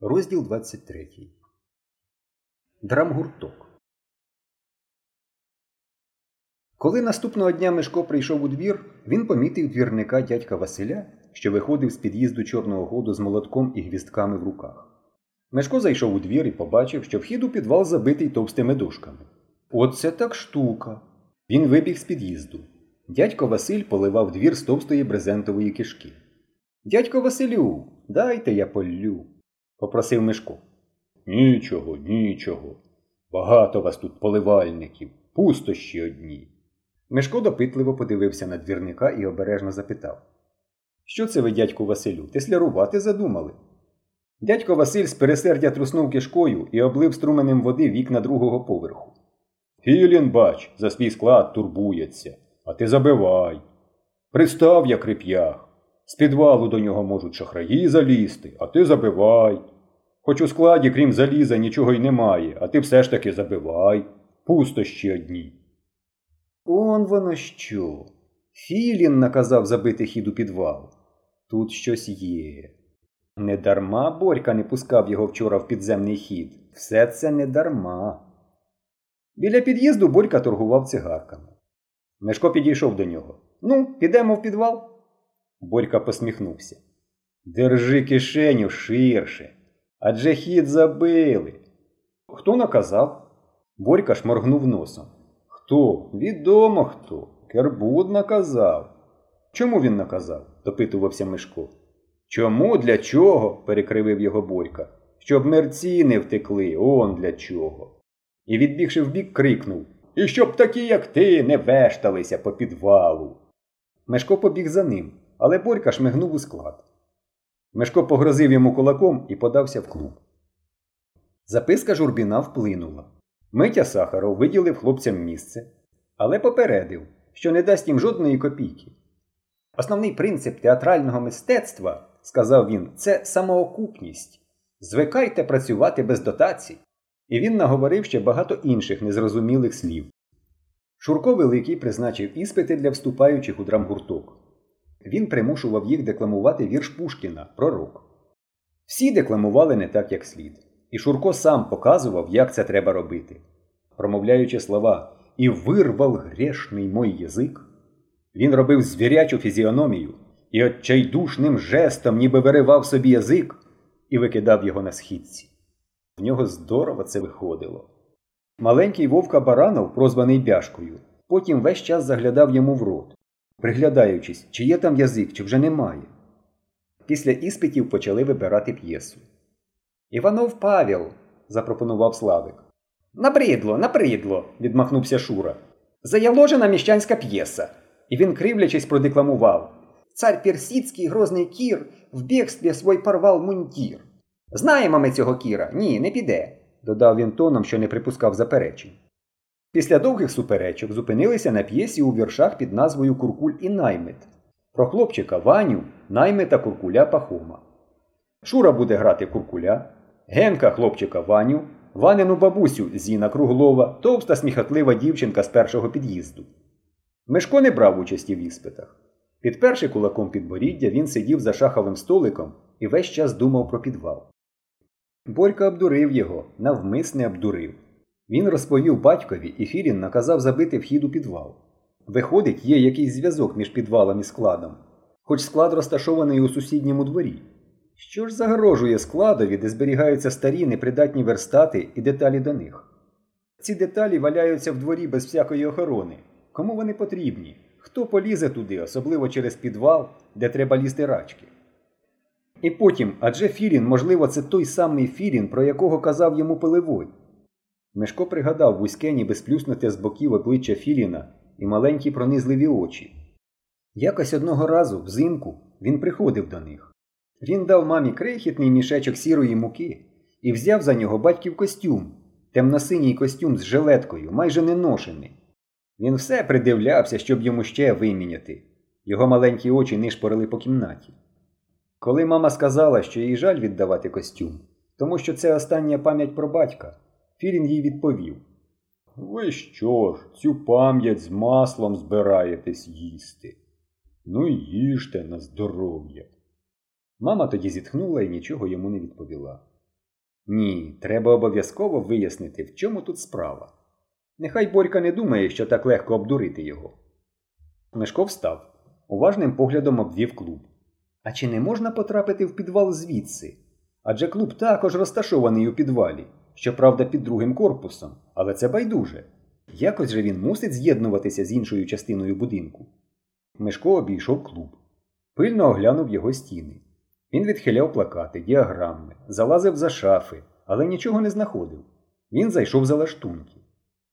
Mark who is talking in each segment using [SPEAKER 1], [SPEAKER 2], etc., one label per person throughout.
[SPEAKER 1] Розділ 23. Драмгурток. Коли наступного дня Мишко прийшов у двір, він помітив двірника дядька Василя, що виходив з під'їзду Чорного году з молотком і гвістками в руках. Мишко зайшов у двір і побачив, що вхід у підвал забитий товстими дошками. Оце так штука. Він вибіг з під'їзду. Дядько Василь поливав двір з товстої брезентової кишки. Дядько Василю, дайте я поллю, попросив Мишко. Нічого, нічого. Багато вас тут поливальників, пустощі одні. Мишко допитливо подивився на двірника і обережно запитав. Що це ви, дядьку Василю, теслярувати задумали? Дядько Василь з пересердя труснув кишкою і облив струменем води вікна другого поверху. Філін, бач, за свій склад турбується, а ти забивай. Пристав я крип'ях. З підвалу до нього можуть шахраї залізти, а ти забивай. Хоч у складі, крім заліза, нічого й немає, а ти все ж таки забивай. Пустощі одні. Он воно що. Філін наказав забити хід у підвал. Тут щось є. Недарма Борька не пускав його вчора в підземний хід. Все це недарма. Біля під'їзду Борька торгував цигарками. Мешко підійшов до нього. Ну, підемо в підвал. Борька посміхнувся. Держи кишеню ширше. Адже хід забили. Хто наказав? Борька шморгнув носом. Хто? Відомо хто. Кербуд наказав. Чому він наказав? допитувався Мишко. Чому для чого? перекривив його Борька. Щоб мерці не втекли, он для чого. І, відбігши вбік, крикнув І щоб такі, як ти, не вешталися по підвалу. Мешко побіг за ним, але Борька шмигнув у склад. Мешко погрозив йому кулаком і подався в клуб. Записка журбіна вплинула. Митя Сахаров виділив хлопцям місце, але попередив, що не дасть їм жодної копійки. Основний принцип театрального мистецтва, сказав він, це самоокупність. Звикайте працювати без дотацій. І він наговорив ще багато інших незрозумілих слів. Шурко Великий призначив іспити для вступаючих у драмгурток. Він примушував їх декламувати вірш Пушкіна Пророк. Всі декламували не так, як слід. І Шурко сам показував, як це треба робити. Промовляючи слова І вирвав грешний мой язик, він робив звірячу фізіономію і отчайдушним жестом ніби виривав собі язик і викидав його на східці. В нього здорово це виходило. Маленький вовка Баранов, прозваний Бяшкою, потім весь час заглядав йому в рот, приглядаючись, чи є там язик, чи вже немає. Після іспитів почали вибирати п'єсу. Іванов Павел, запропонував Славик. Набридло, набридло, відмахнувся Шура. Заяложена міщанська п'єса. І він, кривлячись, продекламував Цар персидський грозний кір в бігстві свой порвав мундір. Знаємо ми цього кіра, ні, не піде, додав він тоном, що не припускав заперечень. Після довгих суперечок зупинилися на п'єсі у віршах під назвою Куркуль і наймит про хлопчика Ваню, наймита Куркуля Пахома. Шура буде грати Куркуля, Генка хлопчика Ваню, Ванину бабусю Зіна Круглова, товста сміхотлива дівчинка з першого під'їзду. Мишко не брав участі в іспитах. Підперши кулаком підборіддя, він сидів за шаховим столиком і весь час думав про підвал. Борька обдурив його, навмисне обдурив. Він розповів батькові, і Філін наказав забити вхід у підвал. Виходить, є якийсь зв'язок між підвалом і складом, хоч склад розташований у сусідньому дворі. Що ж загрожує складові, де зберігаються старі непридатні верстати і деталі до них? Ці деталі валяються в дворі без всякої охорони. Кому вони потрібні? Хто полізе туди, особливо через підвал, де треба лізти рачки? І потім, адже Філін, можливо, це той самий Філін, про якого казав йому Пелевой. Мешко пригадав вузьке, ніби сплюснуте з боків обличчя Філіна і маленькі пронизливі очі. Якось одного разу, взимку, він приходив до них. Він дав мамі крихітний мішечок сірої муки і взяв за нього батьків костюм, темно-синій костюм з жилеткою, майже не ношений. Він все придивлявся, щоб йому ще виміняти. Його маленькі очі нишпорили по кімнаті. Коли мама сказала, що їй жаль віддавати костюм, тому що це остання пам'ять про батька, Філін їй відповів Ви що ж, цю пам'ять з маслом збираєтесь їсти? Ну їжте на здоров'я. Мама тоді зітхнула і нічого йому не відповіла. Ні, треба обов'язково вияснити, в чому тут справа. Нехай Борька не думає, що так легко обдурити його. Мешко встав, уважним поглядом обвів клуб. А чи не можна потрапити в підвал звідси? Адже клуб також розташований у підвалі, щоправда, під другим корпусом, але це байдуже. Якось же він мусить з'єднуватися з іншою частиною будинку. Мешко обійшов клуб, пильно оглянув його стіни. Він відхиляв плакати, діаграми, залазив за шафи, але нічого не знаходив. Він зайшов за лаштунки.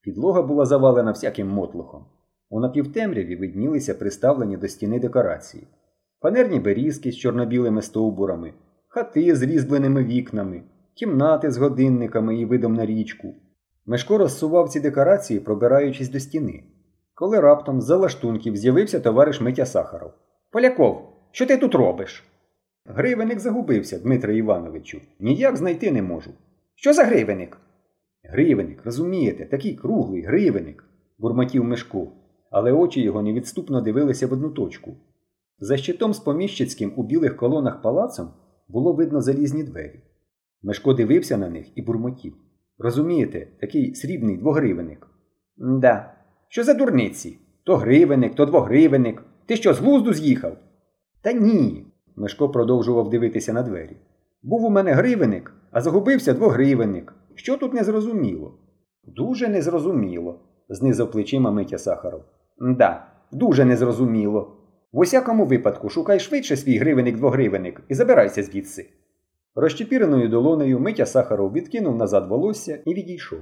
[SPEAKER 1] Підлога була завалена всяким мотлохом. У напівтемряві виднілися приставлені до стіни декорації. Фанерні берізки з чорно-білими стовбурами, хати з різьбленими вікнами, кімнати з годинниками і видом на річку. Мешко розсував ці декорації, пробираючись до стіни. Коли раптом з-за лаштунків з'явився товариш Митя Сахаров. Поляков, що ти тут робиш? Гривенник загубився, Дмитре Івановичу. Ніяк знайти не можу. Що за гривенник? Гривенник, розумієте, такий круглий гривенник, бурмотів Мешко, але очі його невідступно дивилися в одну точку. За щитом з поміщицьким у білих колонах палацом було видно залізні двері. Мешко дивився на них і бурмотів. Розумієте, такий срібний двогривенник. Да. Що за дурниці? То гривенник, то двогривенник. Ти що, з глузду з'їхав? Та ні. Мешко продовжував дивитися на двері. Був у мене гривенник, а загубився двогривенник. Що тут незрозуміло? Дуже незрозуміло, знизав плечима Митя Сахаров. Да, дуже незрозуміло. В усякому випадку шукай швидше свій гривенник двогривенник і забирайся звідси. Розчепіреною долонею Митя Сахаров відкинув назад волосся і відійшов.